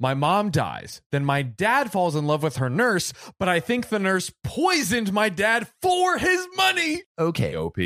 My mom dies. Then my dad falls in love with her nurse, but I think the nurse poisoned my dad for his money. Okay. OP.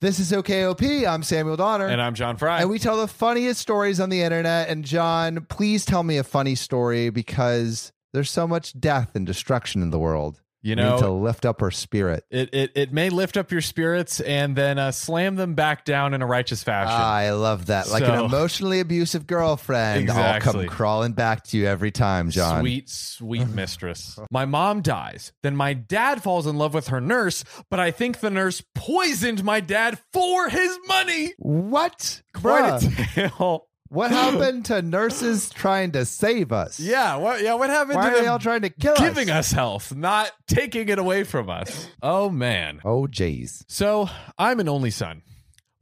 This is OKOP. I'm Samuel Donner. And I'm John Frye. and we tell the funniest stories on the internet. And John, please tell me a funny story because there's so much death and destruction in the world. You need to lift up our spirit. it, it, it may lift up your spirits and then uh, slam them back down in a righteous fashion. I love that. Like an emotionally abusive girlfriend. I'll come crawling back to you every time, John. Sweet, sweet mistress. My mom dies. Then my dad falls in love with her nurse, but I think the nurse poisoned my dad for his money. What? Quite Bruh, a tale. What happened to nurses trying to save us? Yeah, what yeah, what happened Why to are they them all trying to kill us? giving us? us health, not taking it away from us? Oh man. Oh, jeez. So, I'm an only son.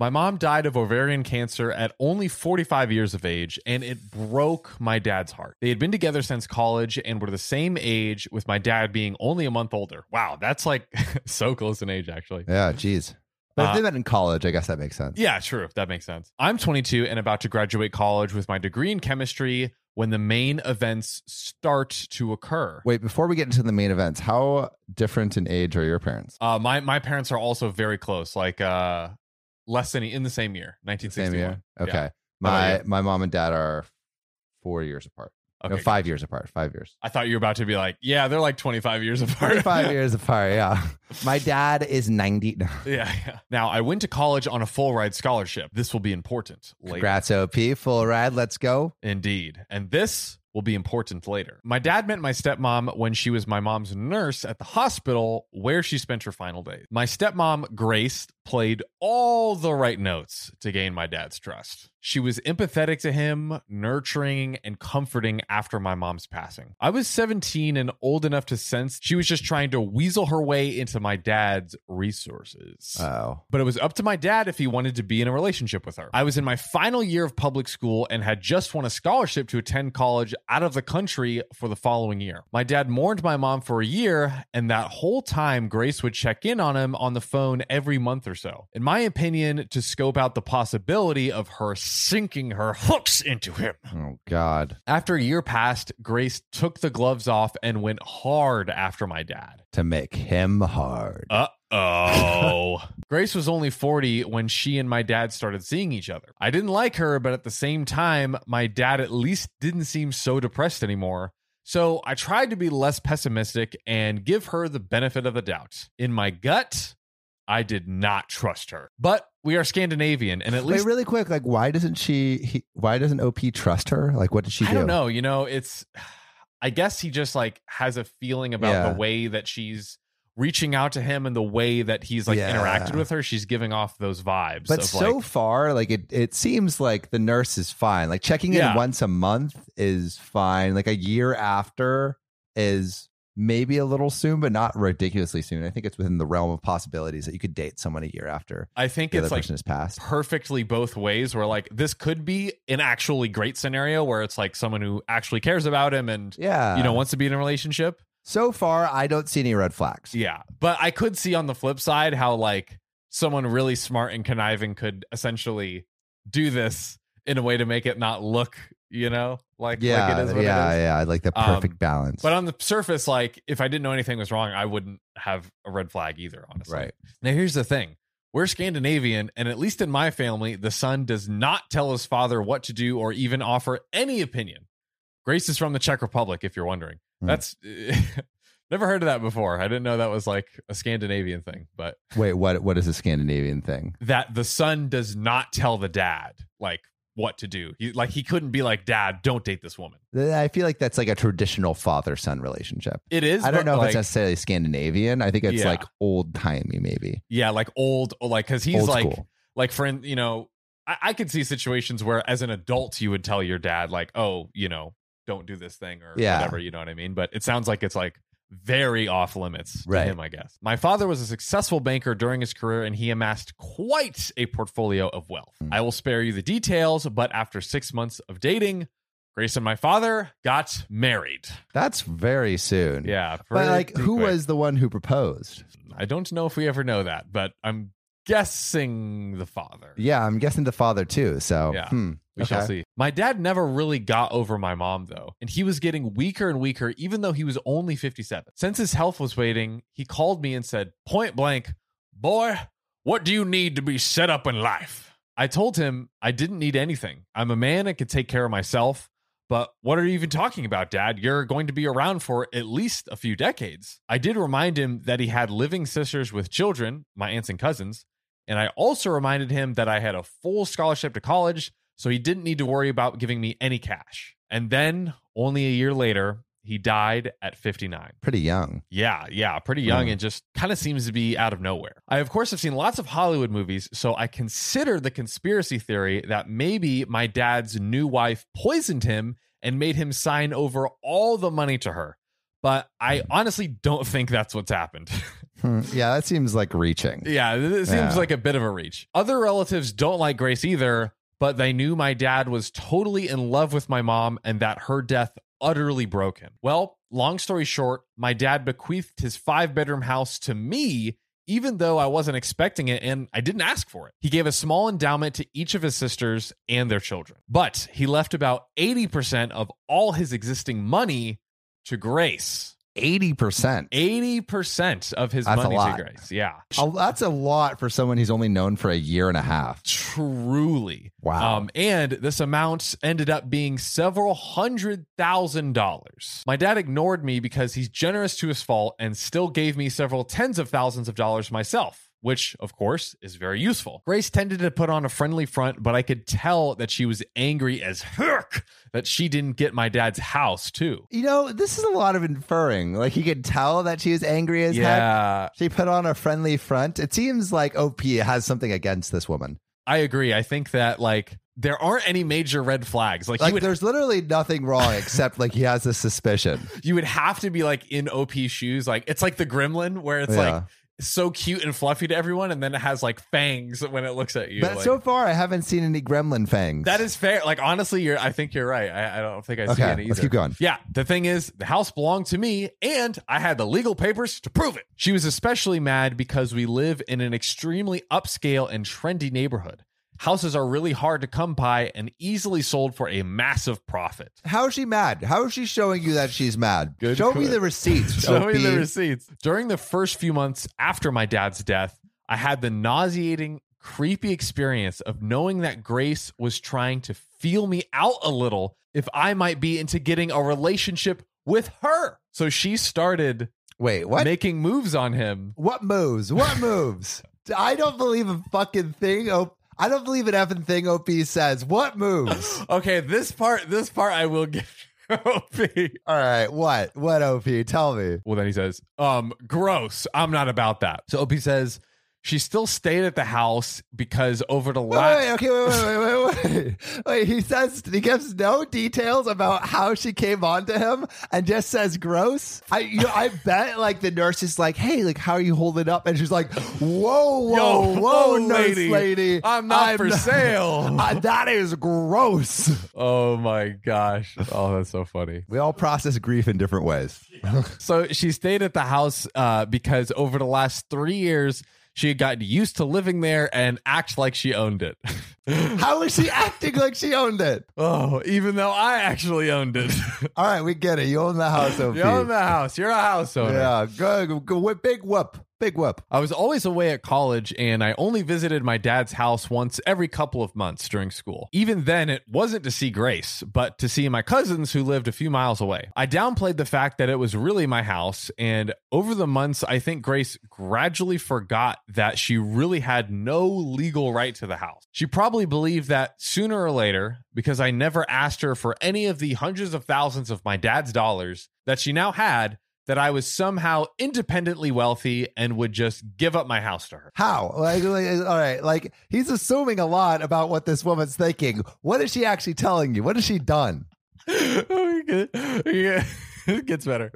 My mom died of ovarian cancer at only 45 years of age, and it broke my dad's heart. They had been together since college and were the same age, with my dad being only a month older. Wow, that's like so close in age, actually. Yeah, jeez. But if Uh, they met in college, I guess that makes sense. Yeah, true. That makes sense. I'm 22 and about to graduate college with my degree in chemistry when the main events start to occur. Wait, before we get into the main events, how different in age are your parents? Uh, my my parents are also very close, like uh, less than in the same year, 1961. Same year? Okay. About My my mom and dad are four years apart. Okay, no, five years apart. Five years. I thought you were about to be like, yeah, they're like 25 years apart. Five years apart, yeah. My dad is 90. No. yeah, yeah. Now, I went to college on a full ride scholarship. This will be important later. Congrats, OP. Full ride. Let's go. Indeed. And this will be important later. My dad met my stepmom when she was my mom's nurse at the hospital where she spent her final days. My stepmom, Grace, played all the right notes to gain my dad's trust. She was empathetic to him, nurturing, and comforting after my mom's passing. I was 17 and old enough to sense she was just trying to weasel her way into my dad's resources Oh. but it was up to my dad if he wanted to be in a relationship with her. I was in my final year of public school and had just won a scholarship to attend college out of the country for the following year. My dad mourned my mom for a year, and that whole time, Grace would check in on him on the phone every month or so. In my opinion, to scope out the possibility of her sinking her hooks into him. Oh, God. After a year passed, Grace took the gloves off and went hard after my dad. To make him hard. Uh oh. Grace was only 40 when she and my dad started seeing each other. I didn't like her, but at the same time, my dad at least didn't seem so depressed anymore. So I tried to be less pessimistic and give her the benefit of the doubt. In my gut, I did not trust her. But we are Scandinavian, and at Wait, least really quick. Like, why doesn't she, he, why doesn't OP trust her? Like, what did she I do? don't know. You know, it's. I guess he just like has a feeling about Yeah. the way that she's reaching out to him and the way that he's like Yeah. interacted with her. She's giving off those vibes. But so like, far, like it, it seems like the nurse is fine. Like checking in Yeah. once a month is fine. Like a year after is maybe a little soon, but not ridiculously soon. I think it's within the realm of possibilities that you could date someone a year after I think the it's other like person has passed. perfectly both ways. Where like this could be an actually great scenario where it's like someone who actually cares about him and Yeah. you know wants to be in a relationship. so far, I don't see any red flags. Yeah, but I could see on the flip side how like someone really smart and conniving could essentially do this in a way to make it not look, you know, like Yeah. like it is what yeah. it is. Yeah. I like the Um, perfect balance. But on the surface, like if I didn't know anything was wrong, I wouldn't have a red flag either. Honestly, right. Now here's the thing. We're Scandinavian, and at least in my family, the son does not tell his father what to do or even offer any opinion. Grace is from the Czech Republic, if you're wondering. Hmm. That's never heard of that before. I didn't know that was like a Scandinavian thing, but Wait, what, what is a Scandinavian thing? that the son does not tell the dad like what to do. He like he couldn't be like, Dad, don't date this woman. I feel like that's like a traditional father son relationship. It is. I don't know if it's necessarily Scandinavian. I think it's Yeah. like old timey, maybe. yeah, like old, like because he's Old like school. like for in- you know I, I could see situations where as an adult you would tell your dad like oh you know don't do this thing or Yeah. whatever you know what i mean but it sounds like it's like very off limits to Right. him i guess my father was a successful banker during his career and he amassed quite a portfolio of wealth Hmm. i will spare you the details but after six months of dating grace and my father got married That's very soon. yeah But like, who quick. was the one who proposed? i don't know if we ever know that but i'm guessing the father. Yeah, I'm guessing the father too. So Yeah. hmm, We shall see. My dad never really got over my mom, though, and he was getting weaker and weaker, even though he was only 57. Since his health was waiting, he called me and said, point blank, Boy, what do you need to be set up in life? I told him I didn't need anything. I'm a man and can take care of myself. But what are you even talking about, Dad? You're going to be around for at least a few decades. I did remind him that he had living sisters with children, my aunts and cousins, and I also reminded him that I had a full scholarship to college, so he didn't need to worry about giving me any cash. And then, only a year later, he died at 59. Pretty young. Yeah, yeah, pretty young Hmm. and just kind of seems to be out of nowhere. I, of course, have seen lots of Hollywood movies, so I consider the conspiracy theory that maybe my dad's new wife poisoned him and made him sign over all the money to her. But I honestly don't think that's what's happened. Hmm, yeah, that seems like reaching. yeah, it seems Yeah. like a bit of a reach. Other relatives don't like Grace either, but they knew my dad was totally in love with my mom and that her death utterly broke him. Well, long story short, my dad bequeathed his five bedroom house to me, even though I wasn't expecting it and I didn't ask for it. He gave a small endowment to each of his sisters and their children, but he left about 80% of all his existing money to Grace. 80%. 80% of his That's a money to Grace. Yeah. Oh, that's a lot for someone he's only known for a year and a half. Truly. Wow. Um, and this amount ended up being several hundred thousand dollars. My dad ignored me because he's generous to his fault and still gave me several tens of thousands of dollars myself. Which, of course, is very useful. Grace tended to put on a friendly front, but I could tell that she was angry as heck that she didn't get my dad's house, too. you know, this is a lot of inferring. Like you could tell that she was angry as heck. She put on a friendly front. It seems like OP has something against this woman. I agree. I think that, like, there aren't any major red flags. Like, Like would there's literally nothing wrong except like he has a suspicion. you would have to be like in OP shoes. Like it's like the gremlin where it's Yeah. like so cute and fluffy to everyone, and then it has like fangs when it looks at you. But Like, so far I haven't seen any gremlin fangs. that is fair. Like honestly, you're I think you're right. I, I don't think I see okay. any either. Let's keep going. Yeah, the thing is, the house belonged to me, and I had the legal papers to prove it. She was especially mad because we live in an extremely upscale and trendy neighborhood. Houses are really hard to come by and easily sold for a massive profit. How is she mad? How is she showing you that she's mad? Good Show me the receipts. Show me the receipts. During the first few months after my dad's death, I had the nauseating, creepy experience of knowing that Grace was trying to feel me out a little if I might be into getting a relationship with her. So she started Wait, what? making moves on him. what moves? What moves? I don't believe a fucking thing. Oh, I don't believe an effing thing OP says. What moves? Okay, this part, this part I will give OP. All right, what? What OP? Tell me. Well, then he says, um, gross. I'm not about that. So OP says she still stayed at the house because over the last wait, okay, wait, wait, wait, wait, wait. Wait, he says he gives no details about how she came on to him and just says gross. I you know, I bet like the nurse is like, hey, like how are you holding up? And she's like, whoa, whoa, Yo, whoa, nurse lady. lady. I'm not for not- sale. Uh, that is gross. Oh my gosh. Oh, that's so funny. We all process grief in different ways. So she stayed at the house uh, because over the last three years, she had gotten used to living there and act like she owned it. How is she acting like she owned it? oh, even though I actually owned it. All right, we get it. You own the house, OP. you own the house. You're a house owner. yeah, good. go, go, whip- big whoop, big whoop. I was always away at college and I only visited my dad's house once every couple of months during school. Even then, it wasn't to see Grace, but to see my cousins who lived a few miles away. I downplayed the fact that it was really my house, and over the months, I think Grace gradually forgot that she really had no legal right to the house. She probably believed that sooner or later, because I never asked her for any of the hundreds of thousands of my dad's dollars that she now had, that I was somehow independently wealthy and would just give up my house to her. How? Like, like, all right, like he's assuming a lot about what this woman's thinking. What is she actually telling you? What has she done? Oh, yeah, it gets better.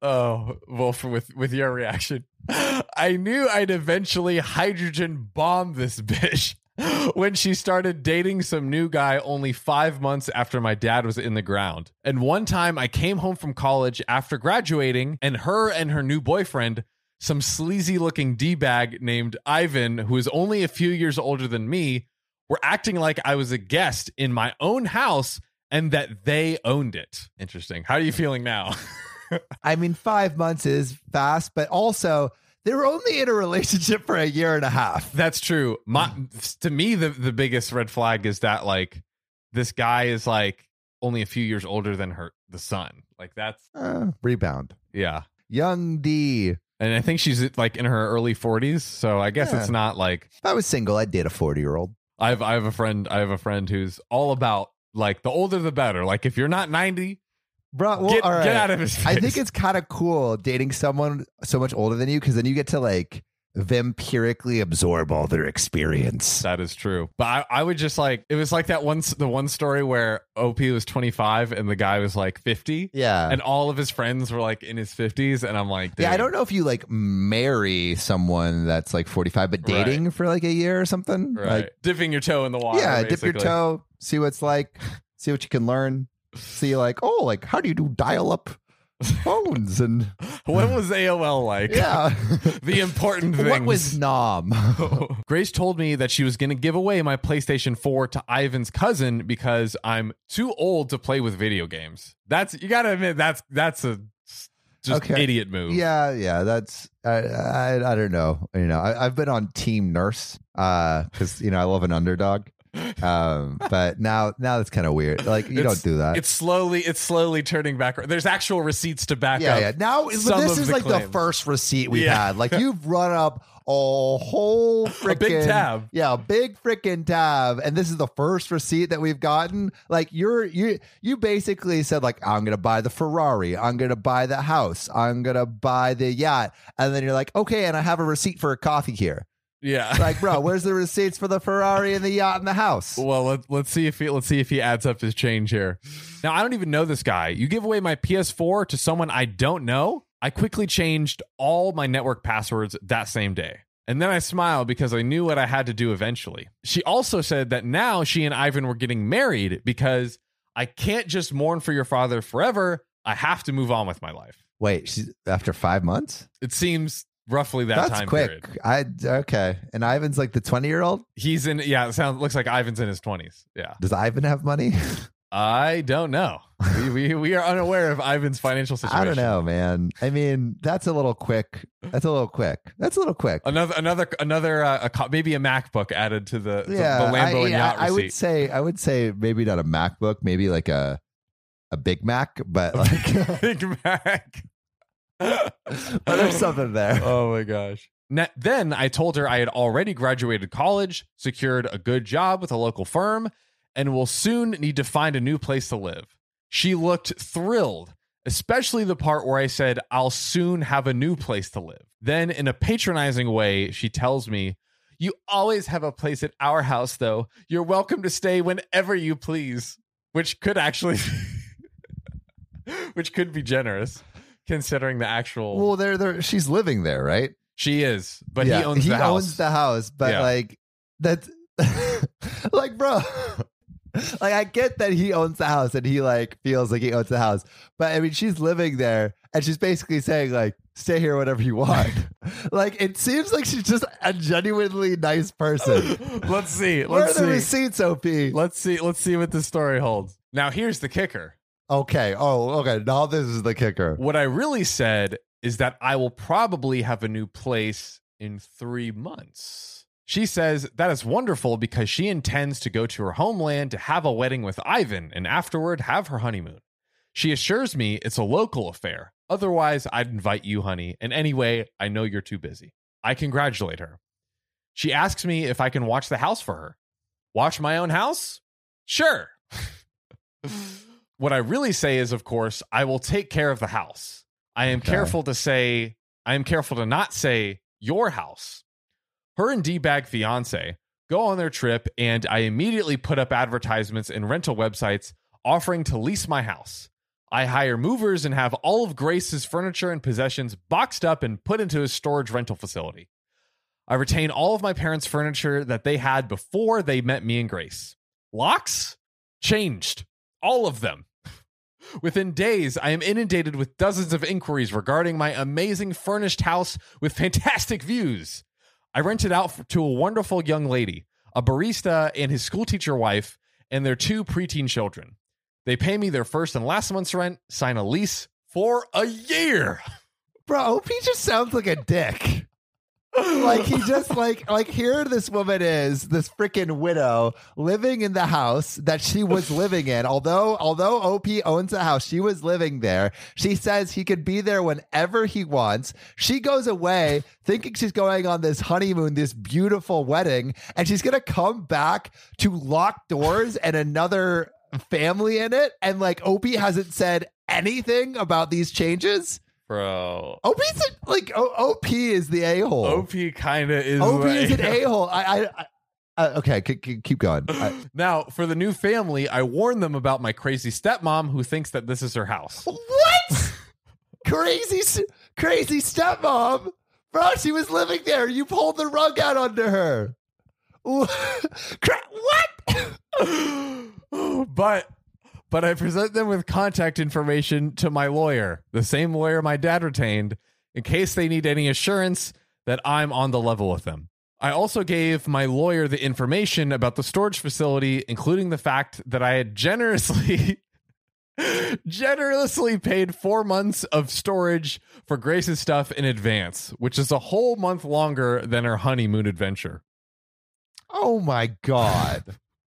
Oh, Wolf, with with your reaction, I knew I'd eventually hydrogen bomb this bitch when she started dating some new guy only five months after my dad was in the ground. And one time I came home from college after graduating, and her and her new boyfriend some sleazy looking D bag named Ivan, who is only a few years older than me, were acting like I was a guest in my own house and that they owned it. Interesting. How are you feeling now? I mean, five months is fast, but also they were only in a relationship for a year and a half. That's true. My to me, the the biggest red flag is that like this guy is like only a few years older than her the son. Like that's Uh, rebound. yeah. Young D. And I think she's like in her early 40s, so I guess Yeah. it's not like If I was single, I'd date a 40 year old. I have I have a friend I have a friend who's all about like the older the better. Like if you're not 90, Bro, well, get, all right. get out of his face. I think it's kind of cool dating someone so much older than you because then you get to like vampirically absorb all their experience. that is true. But I, I would just like it was like that one the one story where OP was 25 and the guy was like 50 Yeah. and all of his friends were like in his 50s and I'm like yeah, I don't know if you like marry someone that's like 45, but Right. dating for like a year or something. right. Like, dipping your toe in the water. yeah, dip your toe, see what it's like, see what you can learn. See, like, oh, like, how do you do dial up phones? And When was AOL like? yeah. the important things. what was Nom? Grace told me that she was going to give away my PlayStation 4 to Ivan's cousin because I'm too old to play with video games. That's you got to admit that's that's a just Okay. idiot move. Yeah, yeah, that's I, I I don't know. You know, I, I've been on Team Nurse uh because you know I love an underdog. Um, but now now that's kind of weird. Like you It's- don't do that. It's slowly it's slowly turning back. There's actual receipts to back yeah, up. yeah. Yeah. Now this is the like the first receipt we've Yeah. had. Like you've run up a whole freaking big tab. Yeah, a big freaking tab, and this is the first receipt that we've gotten. Like you're you you basically said like I'm gonna buy the Ferrari, I'm gonna buy the house, I'm gonna buy the yacht, and then you're like okay, and I have a receipt for a coffee here. Yeah. Like bro, where's the receipts for the Ferrari and the yacht and the house? Well, let, let's see if he let's see if he adds up his change here. Now, I don't even know this guy. You give away my PS4 to someone I don't know. I quickly changed all my network passwords that same day. And then I smiled because I knew what I had to do eventually. She also said that now she and Ivan were getting married because I can't just mourn for your father forever. I have to move on with my life. Wait, she's after five months. It seems roughly that That's time quick. period. I okay, and Ivan's like the twenty year old. He's in yeah, it sounds looks like Ivan's in his 20s. Yeah. Does Ivan have money? I don't know. we, we we are unaware of Ivan's financial situation. I don't know, man. I mean, that's a little quick. That's a little quick. That's a little quick. Another another another uh, a maybe a MacBook added to the the, yeah, the Lambo I, and yacht I would say I would say maybe not a MacBook, maybe like a a Big Mac, but like Big Mac. but there's something there. Oh my gosh. Ne- then I told her I had already graduated college, secured a good job with a local firm, and will soon need to find a new place to live. She looked thrilled, especially the part where I said, I'll soon have a new place to live. Then, in a patronizing way, she tells me, You always have a place at our house, though. You're welcome to stay whenever you please, which could actually, which could be generous considering the actual. Well, they're there. She's living there, right? She is, but Yeah, he owns he the house. He owns the house, but Yeah. like that's like, bro. Like I get that he owns the house and he like feels like he owns the house, but I mean she's living there and she's basically saying like stay here whatever you want. like it seems like she's just a genuinely nice person. let's see. Where are Let's the see. receipts, OP? Let's see. Let's see what this story holds. Now, here's the kicker. Okay. Oh, okay. Now this is the kicker. What I really said is that I will probably have a new place in three months. She says that is wonderful because she intends to go to her homeland to have a wedding with Ivan and afterward have her honeymoon. She assures me it's a local affair. Otherwise, I'd invite you, honey. And anyway, I know you're too busy. I congratulate her. She asks me if I can watch the house for her. Watch my own house? Sure. what I really say is, of course, I will take care of the house. I am Okay. careful to say, I am careful to not say your house. Her and D Bag fiance go on their trip, and I immediately put up advertisements in rental websites offering to lease my house. I hire movers and have all of Grace's furniture and possessions boxed up and put into a storage rental facility. I retain all of my parents' furniture that they had before they met me and Grace. Locks? Changed. All of them. Within days, I am inundated with dozens of inquiries regarding my amazing furnished house with fantastic views. I rented out to a wonderful young lady, a barista and his schoolteacher wife, and their two preteen children. They pay me their first and last month's rent, sign a lease for a year. Bro, OP just sounds like a dick. Like he just like like here this woman is this freaking widow living in the house that she was living in. Although although op owns the house she was living there. She says he could be there whenever he wants. She goes away thinking she's going on this honeymoon this beautiful wedding and she's gonna come back to locked doors and another family in it. And like op hasn't said anything about these changes Bro. OP's a, like o- OP is the a hole. OP kind of is. OP is an a hole. I, I, I uh, okay, c- c- keep going. I, Now, for the new family, I warned them about my crazy stepmom who thinks that this is her house. what? crazy, crazy stepmom, bro. She was living there. You pulled the rug out under her. What? but but I present them with contact information to my lawyer, the same lawyer my dad retained, in case they need any assurance that I'm on the level with them. I also gave my lawyer the information about the storage facility, including the fact that I had generously generously paid four months of storage for Grace's stuff in advance, which is a whole month longer than her honeymoon adventure. Oh my god.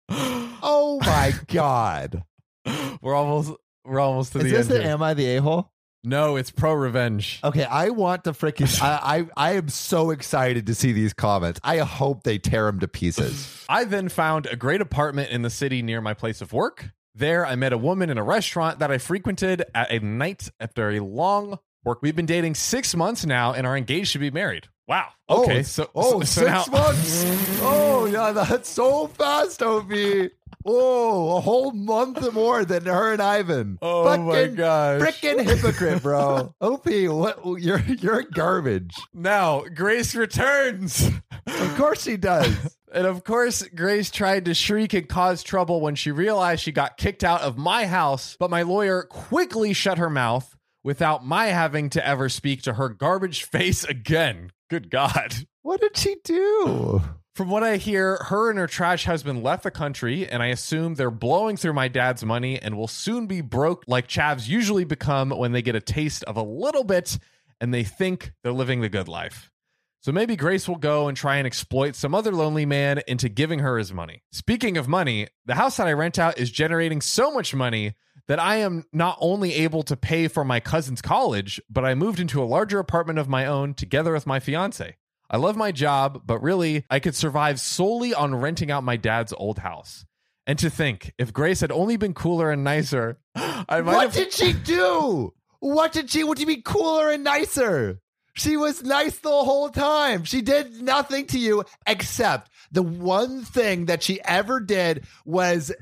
Oh my god. we're almost we're almost to Is the this end. the here. am I the a hole? No, it's pro revenge. Okay, I want to freaking. I, I I am so excited to see these comments. I hope they tear them to pieces. I then found a great apartment in the city near my place of work. There, I met a woman in a restaurant that I frequented at a night after a long work. We've been dating six months now and are engaged to be married. Wow. Oh, okay. Oh, so, oh, so, so six now- months. Oh, yeah, that's so fast, Opie. Oh, a whole month more than her and Ivan. Oh my Fucking gosh. Freaking hypocrite, bro. OP, what? You're you're garbage. Now, Grace returns. Of course she does. And of course, Grace tried to shriek and cause trouble when she realized she got kicked out of my house, but my lawyer quickly shut her mouth without my having to ever speak to her garbage face again. Good God. What did she do? From what I hear, her and her trash husband left the country, and I assume they're blowing through my dad's money and will soon be broke like chavs usually become when they get a taste of a little bit and they think they're living the good life. So maybe Grace will go and try and exploit some other lonely man into giving her his money. Speaking of money, the house that I rent out is generating so much money that I am not only able to pay for my cousin's college, but I moved into a larger apartment of my own together with my fiance. I love my job, but really, I could survive solely on renting out my dad's old house. And to think, if Grace had only been cooler and nicer, I might What have. did she do? What did she? What do you mean cooler and nicer? She was nice the whole time. She did nothing to you except the one thing that she ever did was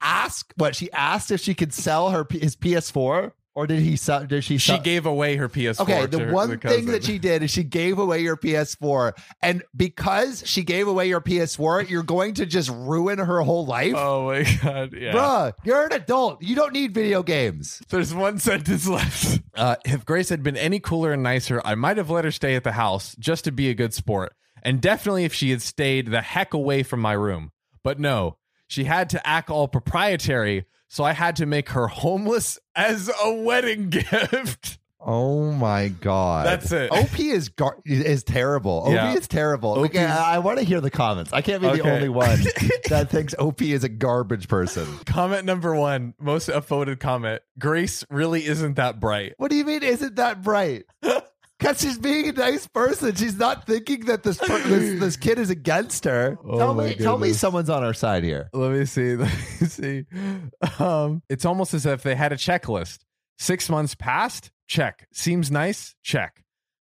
ask. What she asked if she could sell her his PS4, or did he? Sell, did she? she Sell, gave away her PS4. Okay, to the her- one the thing that she did is she gave away your PS4, and because she gave away your PS4, you're going to just ruin her whole life. Oh my god! Yeah. Bruh, you're an adult. You don't need video games. There's one sentence left. Uh, if Grace had been any cooler and nicer, I might have let her stay at the house just to be a good sport. And definitely if she had stayed the heck away from my room. But no, she had to act all proprietary, so I had to make her homeless as a wedding gift. Oh my god, That's it. OP is gar- is terrible. OP Yeah. is terrible. OP Okay, I, I want to hear the comments. I can't be the only one that thinks OP is a garbage person. Comment number one, most upvoted comment. Grace really isn't that bright. What do you mean? Isn't that bright? Because she's being a nice person. She's not thinking that this per- this, this kid is against her. Oh tell my me, tell me, someone's on our side here. Let me see. Let me see. Um, it's almost as if they had a checklist. Six months passed. Check. Seems nice. Check.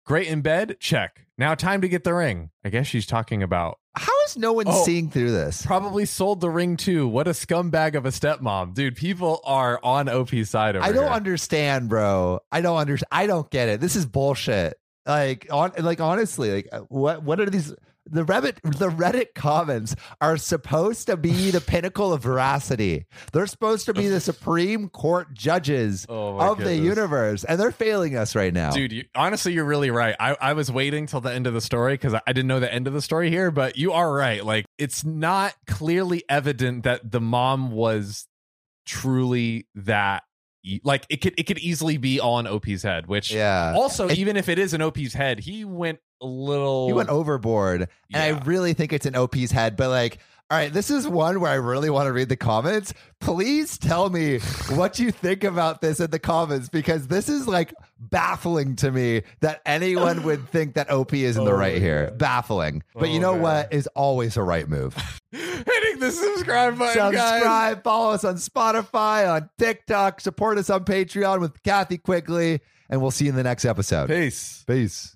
Great in bed. Check. Now time to get the ring. I guess she's talking about How is no one Oh. seeing through this? probably sold the ring too. What a scumbag of a stepmom, dude. People are on OP's side over I don't here. understand, bro. I don't understand. I don't get it. This is bullshit. Like on like honestly, like uh, what what are these the Reddit the Reddit comments are supposed to be the pinnacle of veracity. They're supposed to be the Supreme Court judges Oh of the universe, and they're failing us right now. Dude, you, honestly, you're really right. I, I was waiting till the end of the story because I, I didn't know the end of the story here, but you are right. Like, it's not clearly evident that the mom was truly that. Like, it could it could easily be on OP's head. Which Yeah. also, It- even if it is an OP's head, he went a little. He went overboard, and I really think it's an OP's head. But like, all right, this is one where I really want to read the comments. Please tell me what you think about this in the comments because this is like baffling to me that anyone would think that OP is in the Oh right here. God. Baffling, but you Oh, know man. what is always a right move. hitting the subscribe button, guys. Subscribe, follow us on Spotify, on TikTok, support us on Patreon with Kathy Quigley, and we'll see you in the next episode. Peace. Peace.